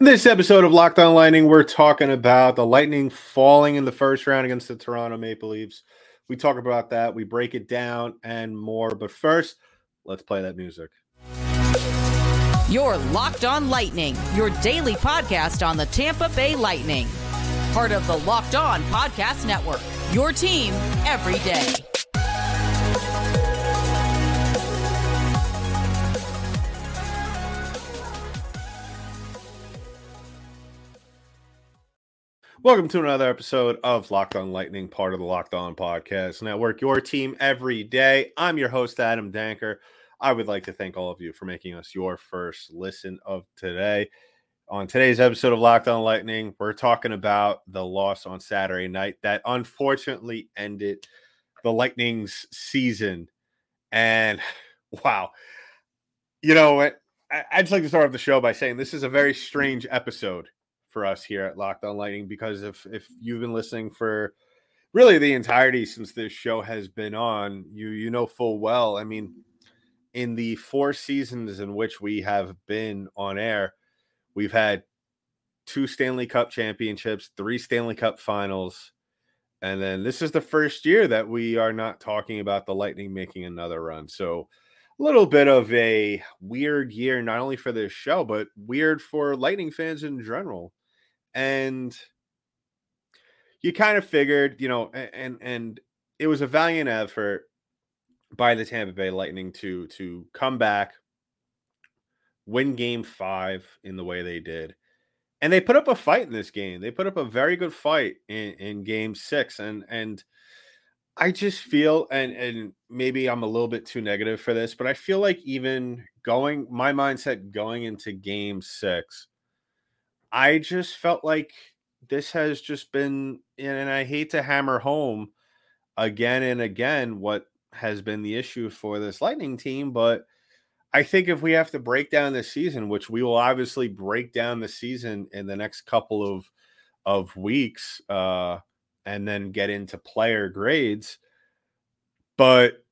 On this episode of Locked On Lightning, we're talking about the Lightning falling in the first round against the Toronto Maple Leafs. We talk about that, we break it down, and more. But first, let's play that music. You're Locked On Lightning, your daily podcast on the Tampa Bay Lightning. Part of the Locked On Podcast Network, your team every day. Welcome to another episode of Locked On Lightning, part of the Locked On Podcast Network, your team every day. I'm your host, Adam Danker. I would like to thank all of you for making us your first listen of today. On today's episode of Locked On Lightning, we're talking about the loss on Saturday night that unfortunately ended the Lightning's season. And wow, you know what? I'd just like to start off the show by saying this is a very strange episode for us here at Locked On Lightning because if if you've been listening for really the entirety since this show has been on, you you know full well. I mean, in the four seasons in which we have been on air, we've had two Stanley Cup championships, three Stanley Cup finals, and then this is the first year that we are not talking about the Lightning making another run. So a little bit of a weird year, not only for this show, but weird for Lightning fans in general and you kind of figured, you know, and and it was a valiant effort by the Tampa Bay Lightning to to come back, win Game Five in the way they did, and they put up a fight in this game. They put up a very good fight in, in Game Six, and and I just feel, and and maybe I'm a little bit too negative for this, but I feel like even going my mindset going into Game Six I just felt like this has just been, and I hate to hammer home again and again what has been the issue for this Lightning team, but I think if we have to break down the season, which we will obviously break down the season in the next couple of of weeks, uh, and then get into player grades, but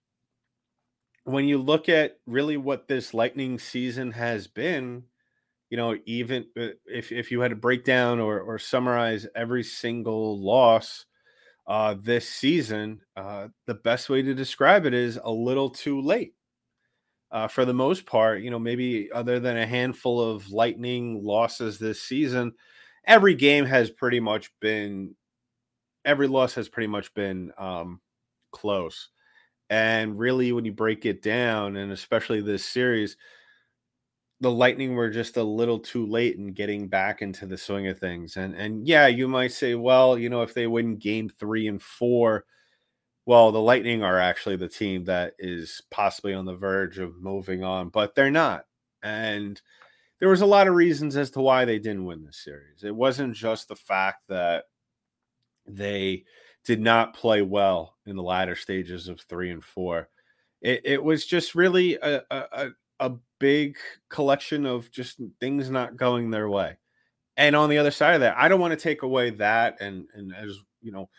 when you look at really what this Lightning season has been, you know, even uh, if, if you had to break down or, or summarize every single loss uh, this season, uh, the best way to describe it is a little too late. Uh, for the most part, you know, maybe other than a handful of lightning losses this season, every game has pretty much been, every loss has pretty much been um, close. And really, when you break it down, and especially this series, the Lightning were just a little too late in getting back into the swing of things. And and yeah, you might say, well, you know, if they win game three and four, well, the Lightning are actually the team that is possibly on the verge of moving on, but they're not. And there was a lot of reasons as to why they didn't win this series. It wasn't just the fact that they did not play well in the latter stages of three and four. It, it was just really a, a, a big collection of just things not going their way. And on the other side of that, I don't want to take away that and and as you know,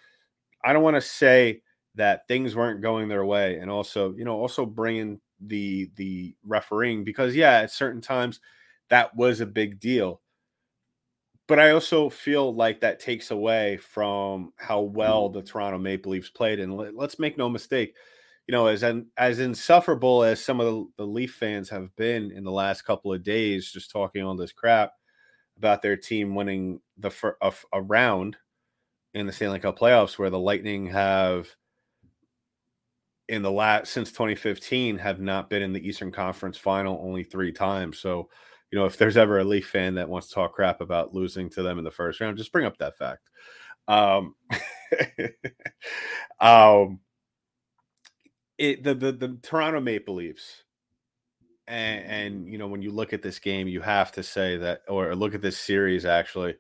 I don't want to say that things weren't going their way and also, you know, also bringing the the refereeing because yeah, at certain times that was a big deal. But I also feel like that takes away from how well mm. the Toronto Maple Leafs played and let's make no mistake, you know, as as insufferable as some of the, the Leaf fans have been in the last couple of days, just talking all this crap about their team winning the a, a round in the Stanley Cup playoffs, where the Lightning have in the last since 2015 have not been in the Eastern Conference Final only three times. So, you know, if there's ever a Leaf fan that wants to talk crap about losing to them in the first round, just bring up that fact. Um, um it the the, the Toronto Maple Leafs and, and, you know when you look at this game you have to say that or look at this series actually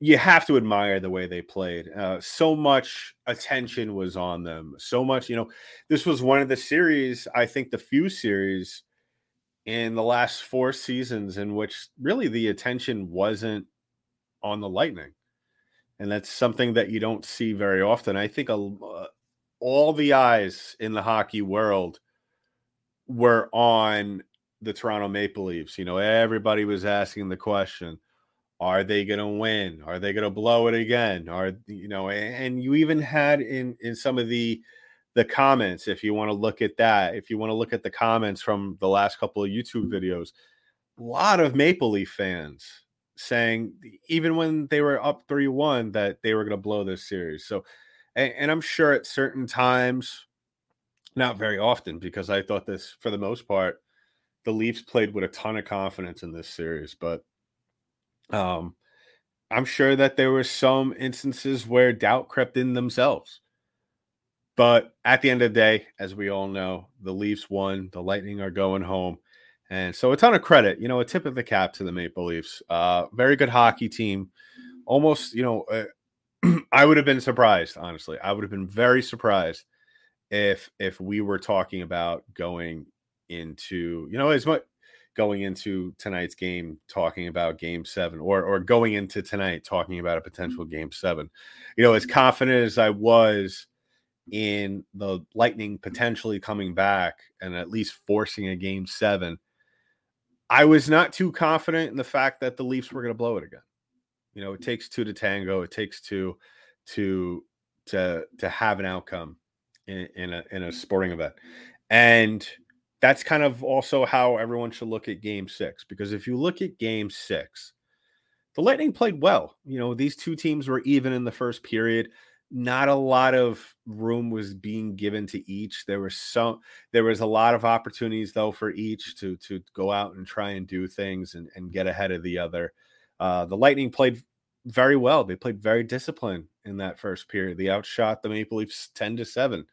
you have to admire the way they played uh, so much attention was on them so much you know this was one of the series i think the few series in the last four seasons in which really the attention wasn't on the lightning and that's something that you don't see very often i think a, uh, all the eyes in the hockey world were on the Toronto Maple Leafs. You know, everybody was asking the question, are they going to win? Are they going to blow it again? Are you know, and you even had in in some of the the comments if you want to look at that, if you want to look at the comments from the last couple of YouTube videos, a lot of Maple Leaf fans saying even when they were up 3-1 that they were going to blow this series. So and, and I'm sure at certain times not very often because I thought this for the most part the Leafs played with a ton of confidence in this series, but um, I'm sure that there were some instances where doubt crept in themselves. But at the end of the day, as we all know, the Leafs won. The Lightning are going home. And so a ton of credit, you know, a tip of the cap to the Maple Leafs. Uh, very good hockey team. Almost, you know, I would have been surprised, honestly. I would have been very surprised if if we were talking about going into, you know, as much going into tonight's game talking about game seven or or going into tonight talking about a mm-hmm. potential game seven. You know, as confident as I was in the lightning potentially coming back and at least forcing a game seven, I was not too confident in the fact that the Leafs were going to blow it again. You know, it takes two to tango, it takes two to to to have an outcome in, in a in a mm-hmm. sporting event. And that's kind of also how everyone should look at game six. Because if you look at game six, the Lightning played well. You know, these two teams were even in the first period. Not a lot of room was being given to each. There was some there was a lot of opportunities though for each to to go out and try and do things and, and get ahead of the other. Uh, the Lightning played very well. They played very disciplined in that first period. They outshot the Maple Leafs 10 to 7.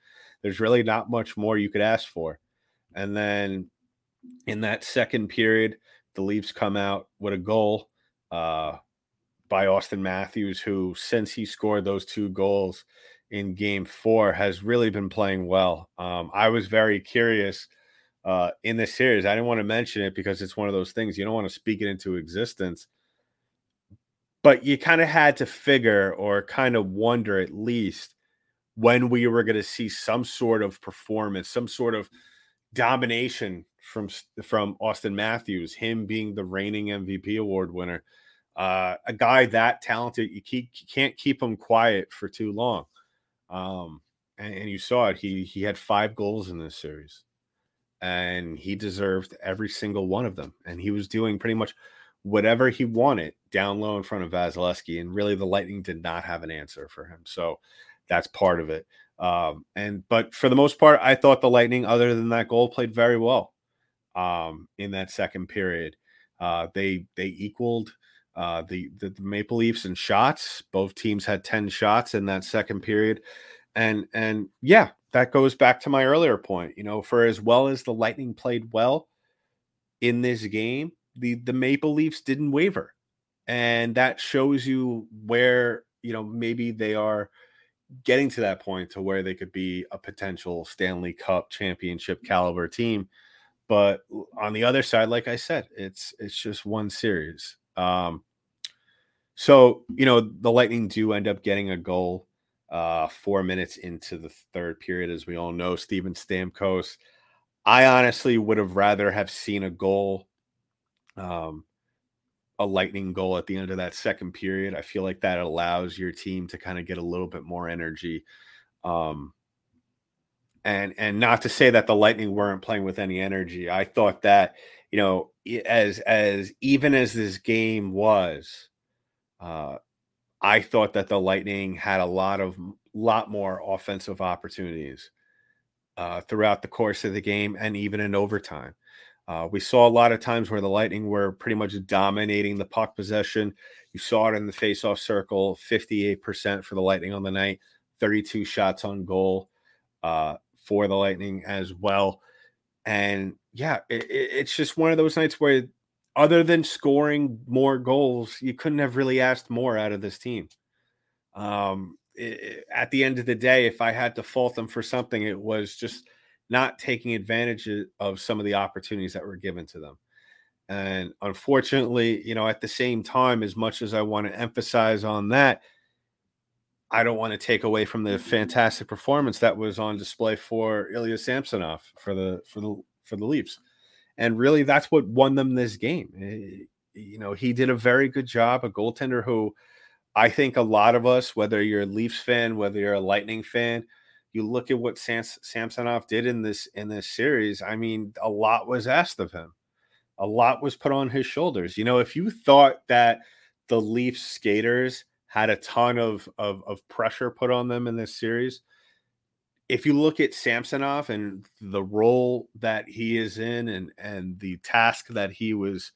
There's really not much more you could ask for. And then in that second period, the Leafs come out with a goal uh, by Auston Matthews, who, since he scored those two goals in game four, has really been playing well. Um, I was very curious uh, in this series. I didn't want to mention it because it's one of those things you don't want to speak it into existence. But you kind of had to figure or kind of wonder at least when we were going to see some sort of performance, some sort of domination from from Auston Matthews, him being the reigning MVP award winner. Uh, a guy that talented, you, keep, you can't keep him quiet for too long. Um, and, and, you saw it. He he had five goals in this series, and he deserved every single one of them. And he was doing pretty much whatever he wanted down low in front of Vasilevskiy, And really, the Lightning did not have an answer for him. So that's part of it. Um, and but for the most part, I thought the Lightning, other than that goal, played very well um, in that second period. Uh, they they equaled uh, the, the Maple Leafs in shots. Both teams had ten shots in that second period, and and yeah, that goes back to my earlier point. You know, for as well as the Lightning played well in this game, the the Maple Leafs didn't waver, and that shows you where you know maybe they are getting to that point to where they could be a potential Stanley Cup championship caliber team. But on the other side, like I said, it's it's just one series. Um, so you know the Lightning do end up getting a goal uh, four minutes into the third period, as we all know. Steven Stamkos. I honestly would have rather have seen a goal um, a lightning goal at the end of that second period. I feel like that allows your team to kind of get a little bit more energy. Um, and and not to say that the Lightning weren't playing with any energy. I thought that you know as as even as this game was, uh, I thought that the Lightning had a lot of lot more offensive opportunities uh, throughout the course of the game and even in overtime. Uh, we saw a lot of times where the Lightning were pretty much dominating the puck possession. You saw it in the faceoff circle 58% for the Lightning on the night, 32 shots on goal uh, for the Lightning as well. And yeah, it, it's just one of those nights where, other than scoring more goals, you couldn't have really asked more out of this team. Um, it, at the end of the day, if I had to fault them for something, it was just not taking advantage of some of the opportunities that were given to them. And unfortunately, you know, at the same time, as much as I want to emphasize on that, I don't want to take away from the fantastic performance that was on display for Ilya Samsonov for the for the for the Leafs. And really, that's what won them this game. Eh, you know, he did a very good job, a goaltender who I think a lot of us, whether you're a Leafs fan, whether you're a Lightning fan, you look at what Sans- Samsonov did in this in this series. I mean, a lot was asked of him. A lot was put on his shoulders. You know, if you thought that the Leafs skaters had a ton of, of, of pressure put on them in this series, if you look at Samsonov and the role that he is in and and the task that he was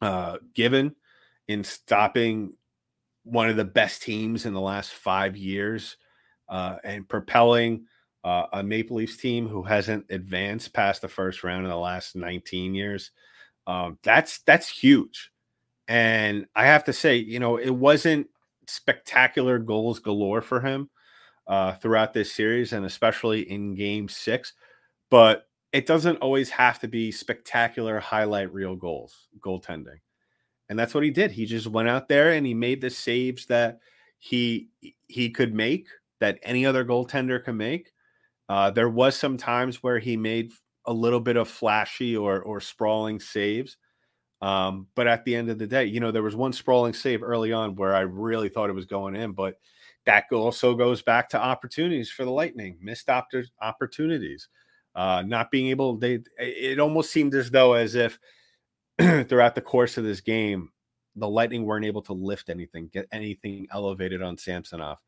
uh, given in stopping one of the best teams in the last five years uh, and propelling uh, a Maple Leafs team who hasn't advanced past the first round in the last 19 years. Um, that's that's huge, and I have to say, you know, it wasn't spectacular goals galore for him uh, throughout this series, and especially in Game Six. But it doesn't always have to be spectacular highlight reel goals, goaltending, and that's what he did. He just went out there and he made the saves that he he could make that any other goaltender can make. Uh, there was some times where he made a little bit of flashy or or sprawling saves. Um, but at the end of the day, you know, there was one sprawling save early on where I really thought it was going in, but that also goes back to opportunities for the Lightning, missed op- opportunities, uh, not being able. They it almost seemed as though as if throughout the course of this game, the Lightning weren't able to lift anything, get anything elevated on Samsonov.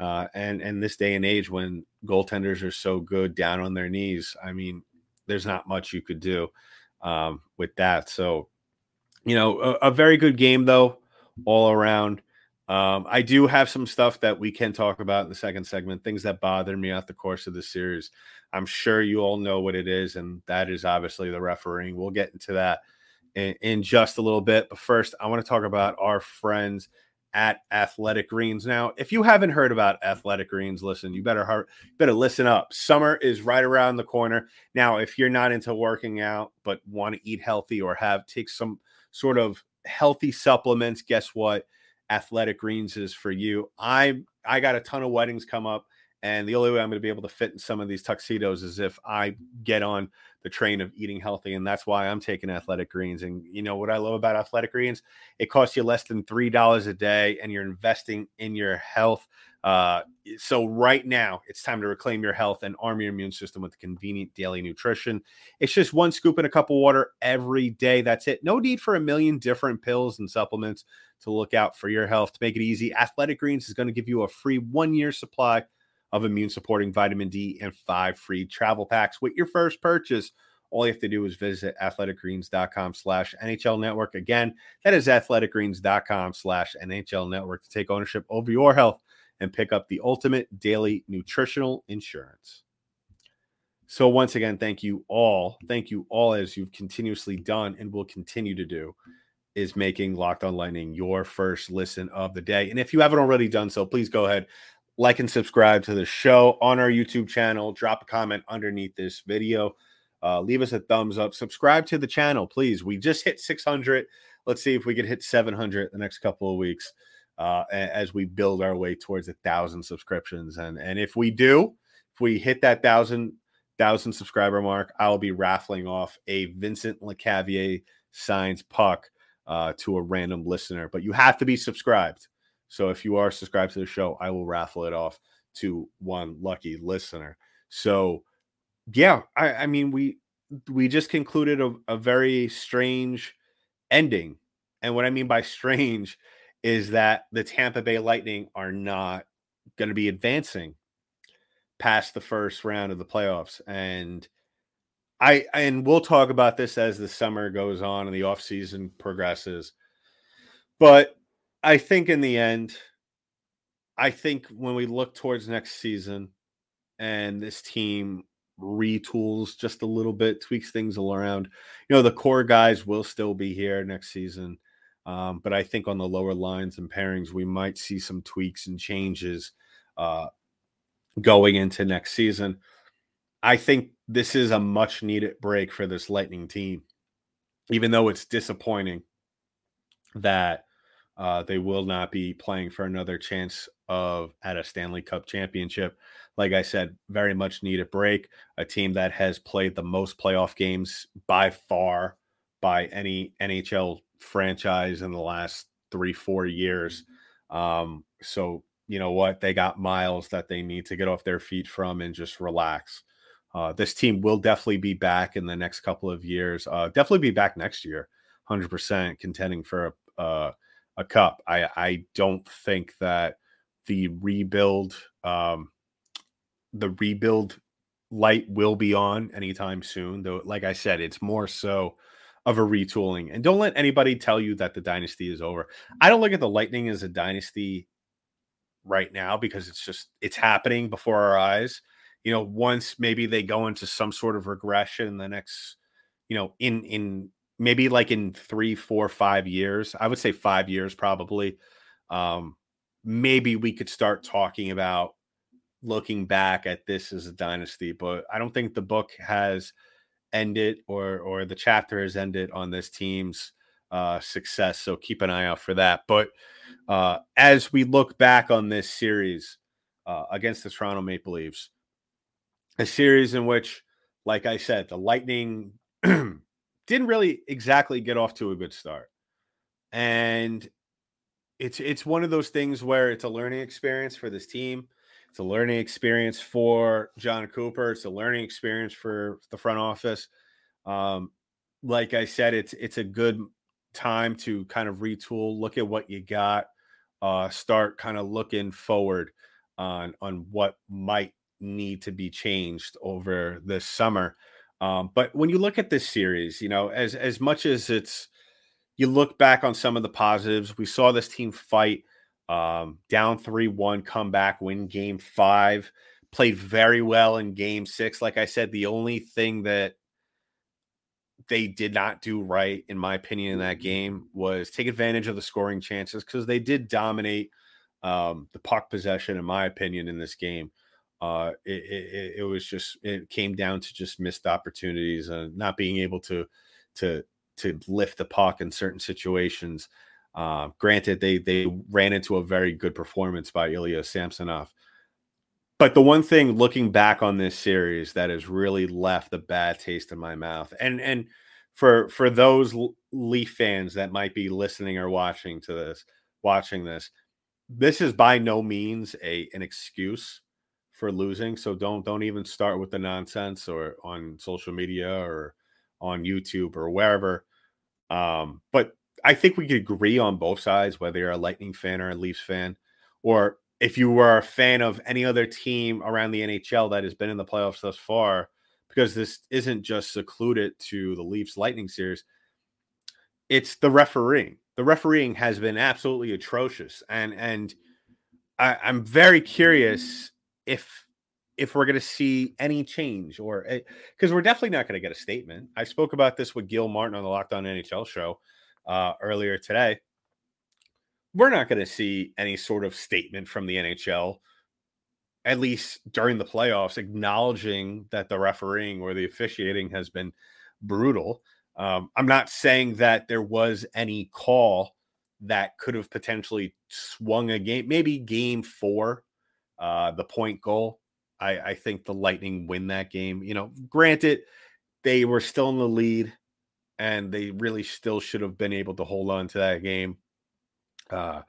Uh, and and this day and age when goaltenders are so good down on their knees, I mean, there's not much you could do um, with that. So, you know, a, a, very good game though, all around. Um, I do have some stuff that we can talk about in the second segment, things that bothered me out the course of the series. I'm sure you all know what it is, and that is obviously the refereeing. We'll get into that in, in just a little bit. But first, I want to talk about our friends at Athletic Greens. Now, if you haven't heard about Athletic Greens, listen, you better better listen up. Summer is right around the corner. Now, if you're not into working out but want to eat healthy or have take some sort of healthy supplements, guess what? Athletic Greens is for you. I I got a ton of weddings come up and the only way I'm going to be able to fit in some of these tuxedos is if I get on the train of eating healthy. And that's why I'm taking athletic greens. And you know what I love about athletic greens? It costs you less than $3 a day and you're investing in your health. Uh, so right now it's time to reclaim your health and arm your immune system with convenient daily nutrition. It's just one scoop in a cup of water every day. That's it. No need for a million different pills and supplements to look out for your health. To make it easy, Athletic Greens is going to give you a free one year supply of immune supporting vitamin D and five free travel packs with your first purchase. All you have to do is visit athleticgreens.com slash NHL network. Again, that is athleticgreens.com slash NHL network to take ownership over your health and pick up the ultimate daily nutritional insurance. So, once again, thank you all. Thank you all as you've continuously done and will continue to do is making Locked on Lightning your first listen of the day. And if you haven't already done so, please go ahead, like and subscribe to the show on our YouTube channel. Drop a comment underneath this video. Uh, leave us a thumbs up. Subscribe to the channel, please. We just hit 600. Let's see if we can hit 700 the next couple of weeks uh, as we build our way towards a thousand subscriptions. And and if we do, if we hit that thousand thousand subscriber mark, I'll be raffling off a Vincent Lecavalier signs puck uh, to a random listener. But you have to be subscribed. So if you are subscribed to the show, I will raffle it off to one lucky listener. So yeah, I, I mean we we just concluded a, a very strange ending. And what I mean by strange is that the Tampa Bay Lightning are not going to be advancing past the first round of the playoffs. And I and we'll talk about this as the summer goes on and the offseason progresses. But I think in the end, I think when we look towards next season and this team retools just a little bit, tweaks things around, you know, the core guys will still be here next season. Um, but I think on the lower lines and pairings, we might see some tweaks and changes uh, going into next season. I think this is a much needed break for this Lightning team, even though it's disappointing that Uh, they will not be playing for another chance of at a Stanley Cup championship. Like I said, very much need a break. A team that has played the most playoff games by far by any NHL franchise in the last three, four years. Um, so you know what? They got miles that they need to get off their feet from and just relax. Uh, this team will definitely be back in the next couple of years. Uh, definitely be back next year, hundred percent contending for a uh, a cup. I I don't think that the rebuild um, the rebuild light will be on anytime soon. Though, like I said, it's more so of a retooling. And don't let anybody tell you that the dynasty is over. I don't look at the Lightning as a dynasty right now because it's just it's happening before our eyes. You know, once maybe they go into some sort of regression in the next, you know, in in maybe like in three, four, five years. I would say five years probably. Um, maybe we could start talking about looking back at this as a dynasty, but I don't think the book has ended or or the chapter has ended on this team's uh, success. So keep an eye out for that. But uh, as we look back on this series uh, against the Toronto Maple Leafs, a series in which, like I said, the Lightning didn't really exactly get off to a good start, and it's it's one of those things where it's a learning experience for this team. It's a learning experience for Jon Cooper. It's a learning experience for the front office. Um, like I said, it's it's a good time to kind of retool, look at what you got, uh, start kind of looking forward on on what might need to be changed over this summer. Um, but when you look at this series, you know, as as much as it's you look back on some of the positives, we saw this team fight um, down 3 1, come back, win game five, played very well in game six. Like I said, the only thing that they did not do right, in my opinion, in that game was take advantage of the scoring chances because they did dominate um, the puck possession, in my opinion, in this game. Uh, it, it, it, was just it came down to just missed opportunities and not being able to to to lift the puck in certain situations. Uh, granted, they they ran into a very good performance by Ilya Samsonov. But the one thing looking back on this series that has really left a bad taste in my mouth, and and for for those Leaf fans that might be listening or watching to this, watching this, this is by no means a an excuse for losing. So don't don't even start with the nonsense or on social media or on YouTube or wherever. Um, but I think we could agree on both sides, whether you're a Lightning fan or a Leafs fan, or if you were a fan of any other team around the NHL that has been in the playoffs thus far, because this isn't just secluded to the Leafs Lightning series, it's the refereeing. The refereeing has been absolutely atrocious, and and I, I'm very curious if if we're going to see any change or because eh, we're definitely not going to get a statement. I spoke about this with Gil Martin on the Locked On NHL show uh, earlier today. We're not going to see any sort of statement from the NHL, at least during the playoffs, acknowledging that the refereeing or the officiating has been brutal. Um, I'm not saying that there was any call that could have potentially swung a game, maybe game four, uh, the Point goal I, I think the Lightning win that game. You know, granted, they were still in the lead and they really still should have been able to hold on to that game. Uh,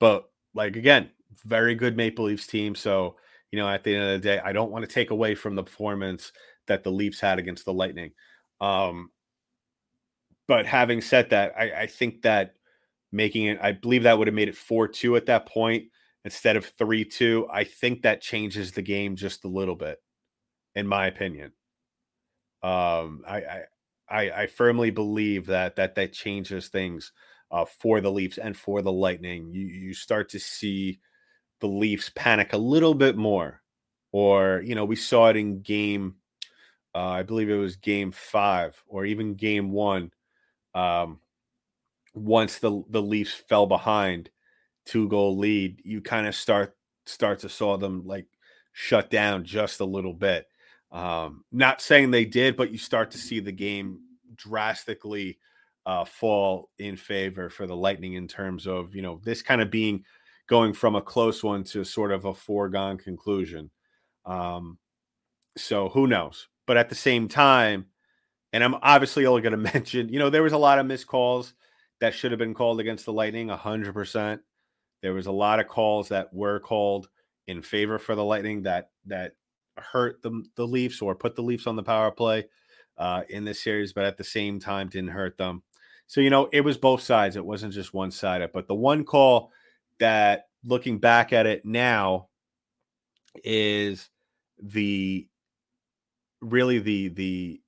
but like again, very good Maple Leafs team. So, you know, at the end of the day, I don't want to take away from the performance that the Leafs had against the Lightning. Um, but having said that, I, I think that making it, I believe that would have made it 4 2 at that point instead of 3 2, I think that changes the game just a little bit, in my opinion. Um, I, I, I, I firmly believe that that that changes things uh, for the Leafs and for the Lightning. You you start to see the Leafs panic a little bit more, or you know we saw it in game, uh, I believe it was game five or even game one. Um, once the the Leafs fell behind, two goal lead, you kind of start start to saw them like shut down just a little bit. Um, not saying they did, but you start to see the game drastically uh, fall in favor for the Lightning in terms of you know this kind of being going from a close one to sort of a foregone conclusion. Um, so who knows? But at the same time, and I'm obviously only going to mention, you know, there was a lot of missed calls that should have been called against the Lightning, hundred percent. There was a lot of calls that were called in favor for the Lightning that that hurt the the Leafs or put the Leafs on the power play uh, in this series, but at the same time didn't hurt them. So you know, it was both sides. It wasn't just one sided. But the one call that, looking back at it now, is the really the the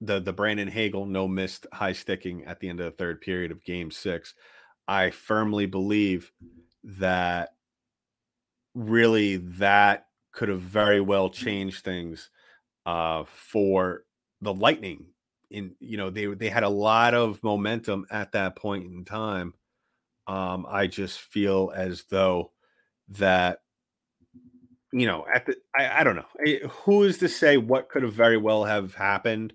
the the Brandon Hagel no missed high sticking at the end of the third period of game six. I firmly believe that really that could have very well changed things uh, for the Lightning. In you know they they had a lot of momentum at that point in time. Um, I just feel as though that you know at the I, I don't know eh, who is to say what could have very well have happened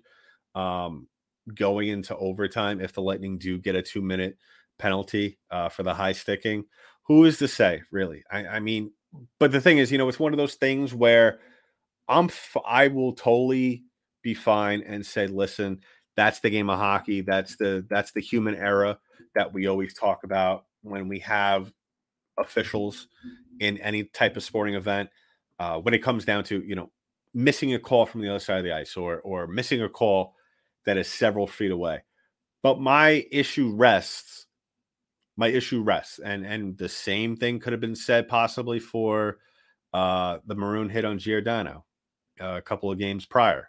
um, going into overtime if the Lightning do get a two minute penalty uh, for the high sticking. Who is to say, really? I, I, mean, but the thing is, you know, it's one of those things where I'm f- I will totally be fine and say, listen, that's the game of hockey. That's the that's the human era that we always talk about when we have officials in any type of sporting event. Uh, when it comes down to you know missing a call from the other side of the ice or or missing a call that is several feet away. But my issue rests. My issue rests, and and the same thing could have been said possibly for uh, the Maroon hit on Giordano uh, a couple of games prior.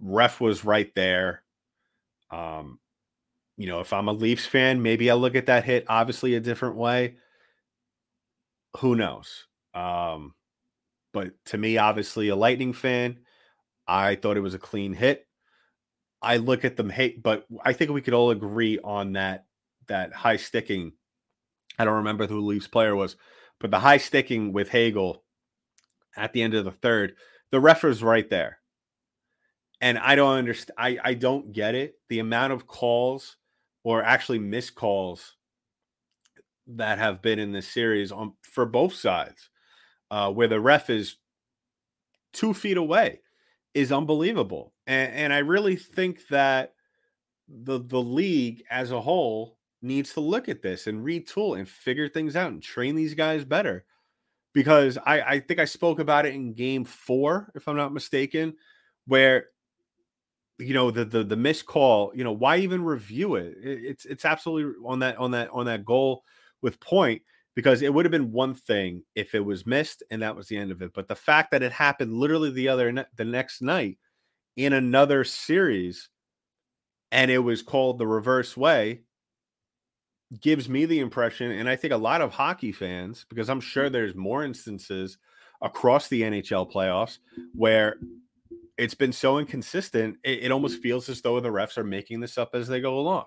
Ref was right there. Um, you know, if I'm a Leafs fan, maybe I look at that hit obviously a different way. Who knows? Um, but to me, obviously a Lightning fan, I thought it was a clean hit. I look at them hate, but I think we could all agree on that that high sticking. I don't remember who Leafs player was, but the high sticking with Hagel at the end of the third, the ref was right there. And I don't understand. I, I don't get it. The amount of calls or actually missed calls that have been in this series on for both sides, uh, where the ref is two feet away is unbelievable. And, and I really think that the the league as a whole needs to look at this and retool and figure things out and train these guys better. Because I, I think I spoke about it in game four, if I'm not mistaken, where you know the the the missed call, you know, why even review it? it it's it's absolutely on that on that on that goal with Point because it would have been one thing if it was missed and that was the end of it. But the fact that it happened literally the other the next night in another series and it was called the reverse way gives me the impression and I think a lot of hockey fans because I'm sure mm. there's more instances across the NHL playoffs where it's been so inconsistent it, it almost feels as though the refs are making this up as they go along.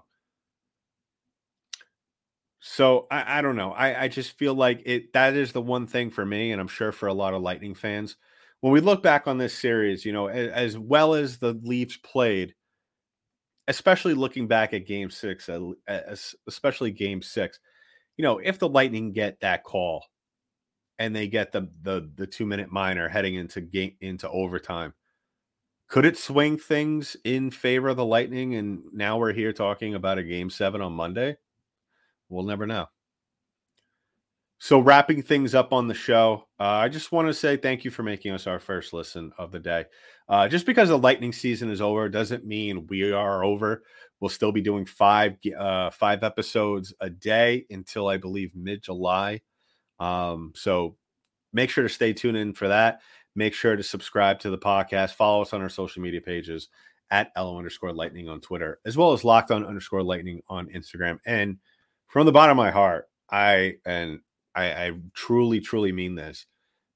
So I, I don't know. I, I just feel like it that is the one thing for me, and I'm sure for a lot of Lightning fans. When we look back on this series, you know, as, as well as the Leafs played, especially looking back at game six, especially game six, you know, if the Lightning get that call and they get the the the two minute minor heading into game into overtime, could it swing things in favor of the Lightning? And now we're here talking about a game seven on Monday. We'll never know. So, wrapping things up on the show, uh, I just want to say thank you for making us our first listen of the day. Uh, just because the lightning season is over doesn't mean we are over. We'll still be doing five uh, five episodes a day until I believe mid July. Um, so, make sure to stay tuned in for that. Make sure to subscribe to the podcast. Follow us on our social media pages at LO underscore lightning on Twitter, as well as locked on underscore lightning on Instagram. And from the bottom of my heart, I and I, I truly, truly mean this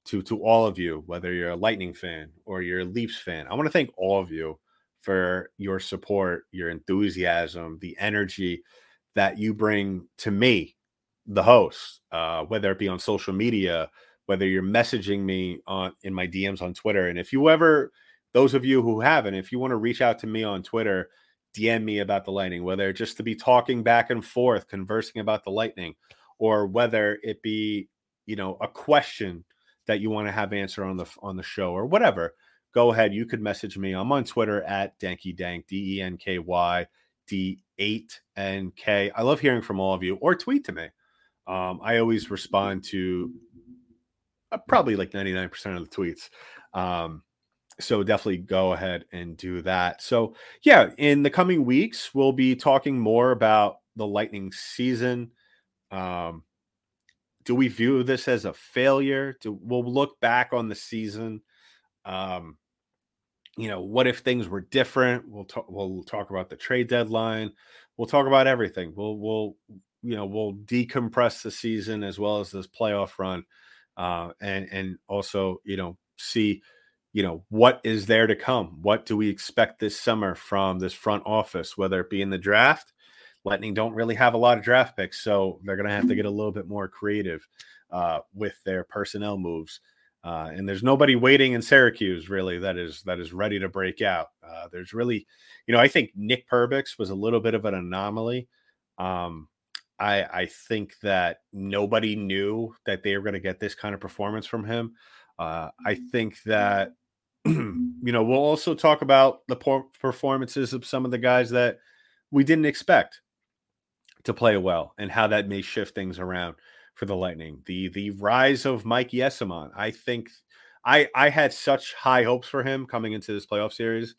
to to all of you, whether you're a Lightning fan or you're a Leafs fan. I want to thank all of you for your support, your enthusiasm, the energy that you bring to me, the host, uh, whether it be on social media, whether you're messaging me on in my DMs on Twitter. And if you ever, those of you who haven't, if you want to reach out to me on Twitter, DM me about the Lightning, whether just to be talking back and forth, conversing about the Lightning, or whether it be, you know, a question that you want to have answer on the on the show or whatever. Go ahead. You could message me. I'm on Twitter at Denky Dank, D E N K Y D 8 and K. I love hearing from all of you or tweet to me. Um, I always respond to uh, probably like 99% of the tweets. Um, so definitely go ahead and do that. So, yeah, in the coming weeks, we'll be talking more about the Lightning season. Um, do we view this as a failure? Do we'll look back on the season? Um, you know, what if things were different? We'll talk. We'll talk about the trade deadline. We'll talk about everything. We'll we'll you know we'll decompress the season as well as this playoff run, uh, and and also you know see you know what is there to come. What do we expect this summer from this front office? Whether it be in the draft, Lightning don't really have a lot of draft picks, so they're going to have to get a little bit more creative uh, with their personnel moves. Uh, and there's nobody waiting in Syracuse really that is that is ready to break out. Uh, there's really, you know, I think Nick Perbix was a little bit of an anomaly. Um, I I think that nobody knew that they were going to get this kind of performance from him. Uh, I think that you know we'll also talk about the performances of some of the guys that we didn't expect to play well and how that may shift things around for the Lightning. The the rise of Mike Eyssimont. I think I I had such high hopes for him coming into this playoff series,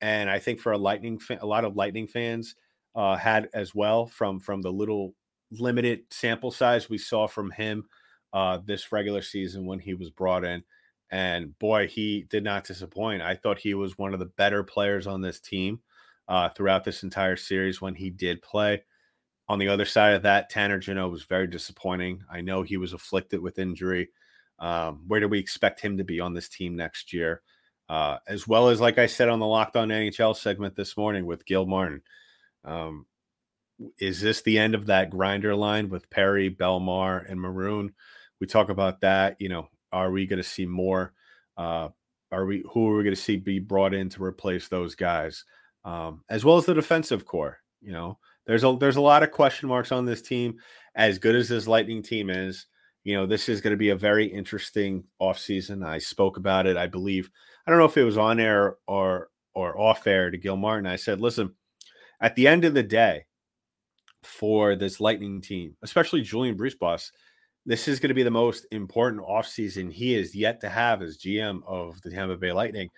and I think for a Lightning fan, a lot of Lightning fans uh, had as well from from the little limited sample size we saw from him uh, this regular season when he was brought in. And boy, he did not disappoint. I thought he was one of the better players on this team uh, throughout this entire series when he did play. On the other side of that, Tanner Jeannot was very disappointing. I know he was afflicted with injury. Um, where do we expect him to be on this team next year? Uh, as well as, like I said on the Locked On NHL segment this morning with Gil Martin. Um, is this the end of that grinder line with Perry, Bellemare, and Maroon? We talk about that. You know, are we going to see more? Uh, are we who are we going to see be brought in to replace those guys, um, as well as the defensive corps? You know, there's a there's a lot of question marks on this team. As good as this Lightning team is, you know, this is going to be a very interesting offseason. I spoke about it, I believe. I don't know if it was on air or or off air to Gil Martin. I said, listen, at the end of the day, for this Lightning team, especially Julien BriseBois, this is going to be the most important offseason he is yet to have as GM of the Tampa Bay Lightning.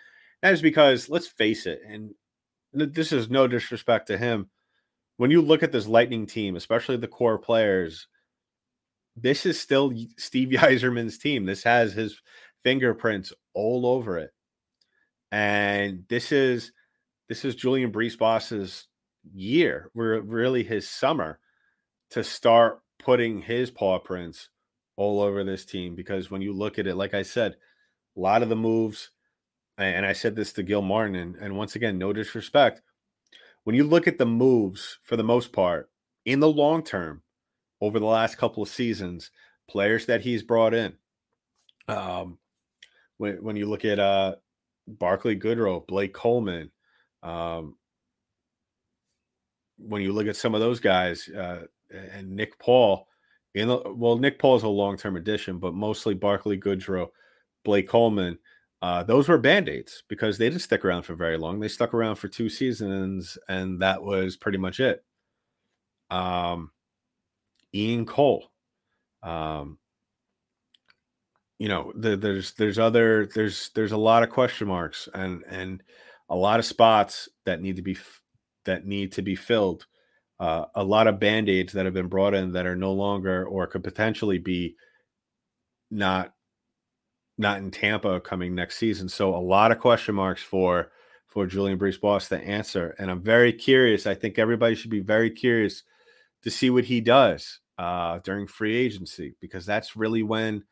That is because, let's face it, and this is no disrespect to him, when you look at this Lightning team, especially the core players, this is still Steve Yzerman's team. This has his fingerprints all over it. And this is this is Julien BriseBois's year, really his summer to start putting his paw prints all over this team. Because when you look at it, like I said, a lot of the moves, and I said this to Gil Martin, and, and once again, no disrespect, when you look at the moves for the most part in the long term over the last couple of seasons, players that he's brought in, um, when, when you look at uh, Barclay Goodrow, Blake Coleman, um, when you look at some of those guys uh, and Nick Paul, in the, well, Nick Paul is a long term addition, but mostly Barclay Goodrow, Blake Coleman, uh, those were band-aids because they didn't stick around for very long. They stuck around for two seasons, and that was pretty much it. Um, Ian Cole, um, you know, the, there's there's other there's there's a lot of question marks and and a lot of spots that need to be that need to be filled. Uh, a lot of band-aids that have been brought in that are no longer or could potentially be not not in Tampa coming next season. So a lot of question marks for for Julien Boss to answer, and I'm very curious. I think everybody should be very curious to see what he does uh, during free agency because that's really when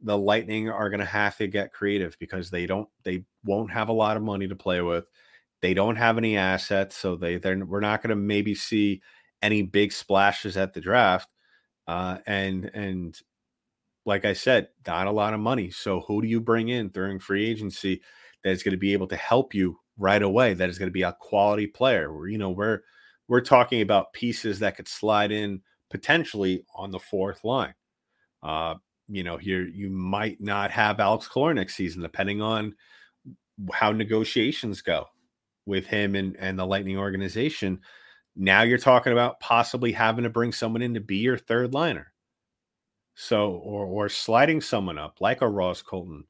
the Lightning are going to have to get creative because they don't they won't have a lot of money to play with. They don't have any assets, so they they're we're not going to maybe see any big splashes at the draft. Uh, and and like I said, not a lot of money. So who do you bring in during free agency that's going to be able to help you right away that is going to be a quality player. Where you know we're we're talking about pieces that could slide in potentially on the fourth line. Uh, you know, here you might not have Alex Killorn next season, depending on how negotiations go with him and, and the Lightning organization. Now you're talking about possibly having to bring someone in to be your third liner. So, or or sliding someone up like a Ross Colton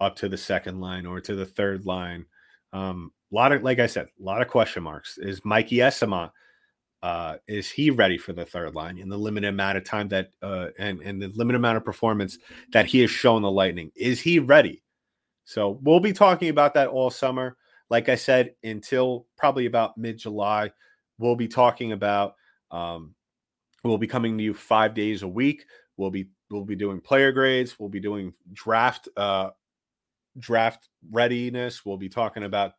up to the second line or to the third line. Um, a lot of, like I said, a lot of question marks. Is Mikey Eyssimont uh, is he ready for the third line in the limited amount of time that uh, and and the limited amount of performance that he has shown the Lightning? Is he ready? So we'll be talking about that all summer. Like I said, until probably about mid July, we'll be talking about. Um, we'll be coming to you five days a week. We'll be we'll be doing player grades. We'll be doing draft uh, draft readiness. We'll be talking about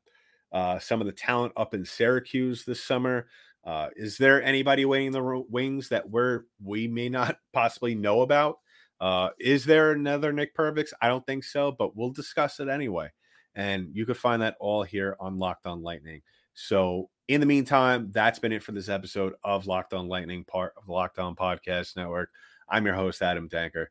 uh, some of the talent up in Syracuse this summer. Uh, is there anybody waiting in the wings that we're we may not possibly know about? Uh, is there another Nick Perbix? I don't think so, but we'll discuss it anyway. And you could find that all here on Locked On Lightning. So in the meantime, that's been it for this episode of Locked On Lightning, part of the Locked On Podcast Network. I'm your host, Adam Danker.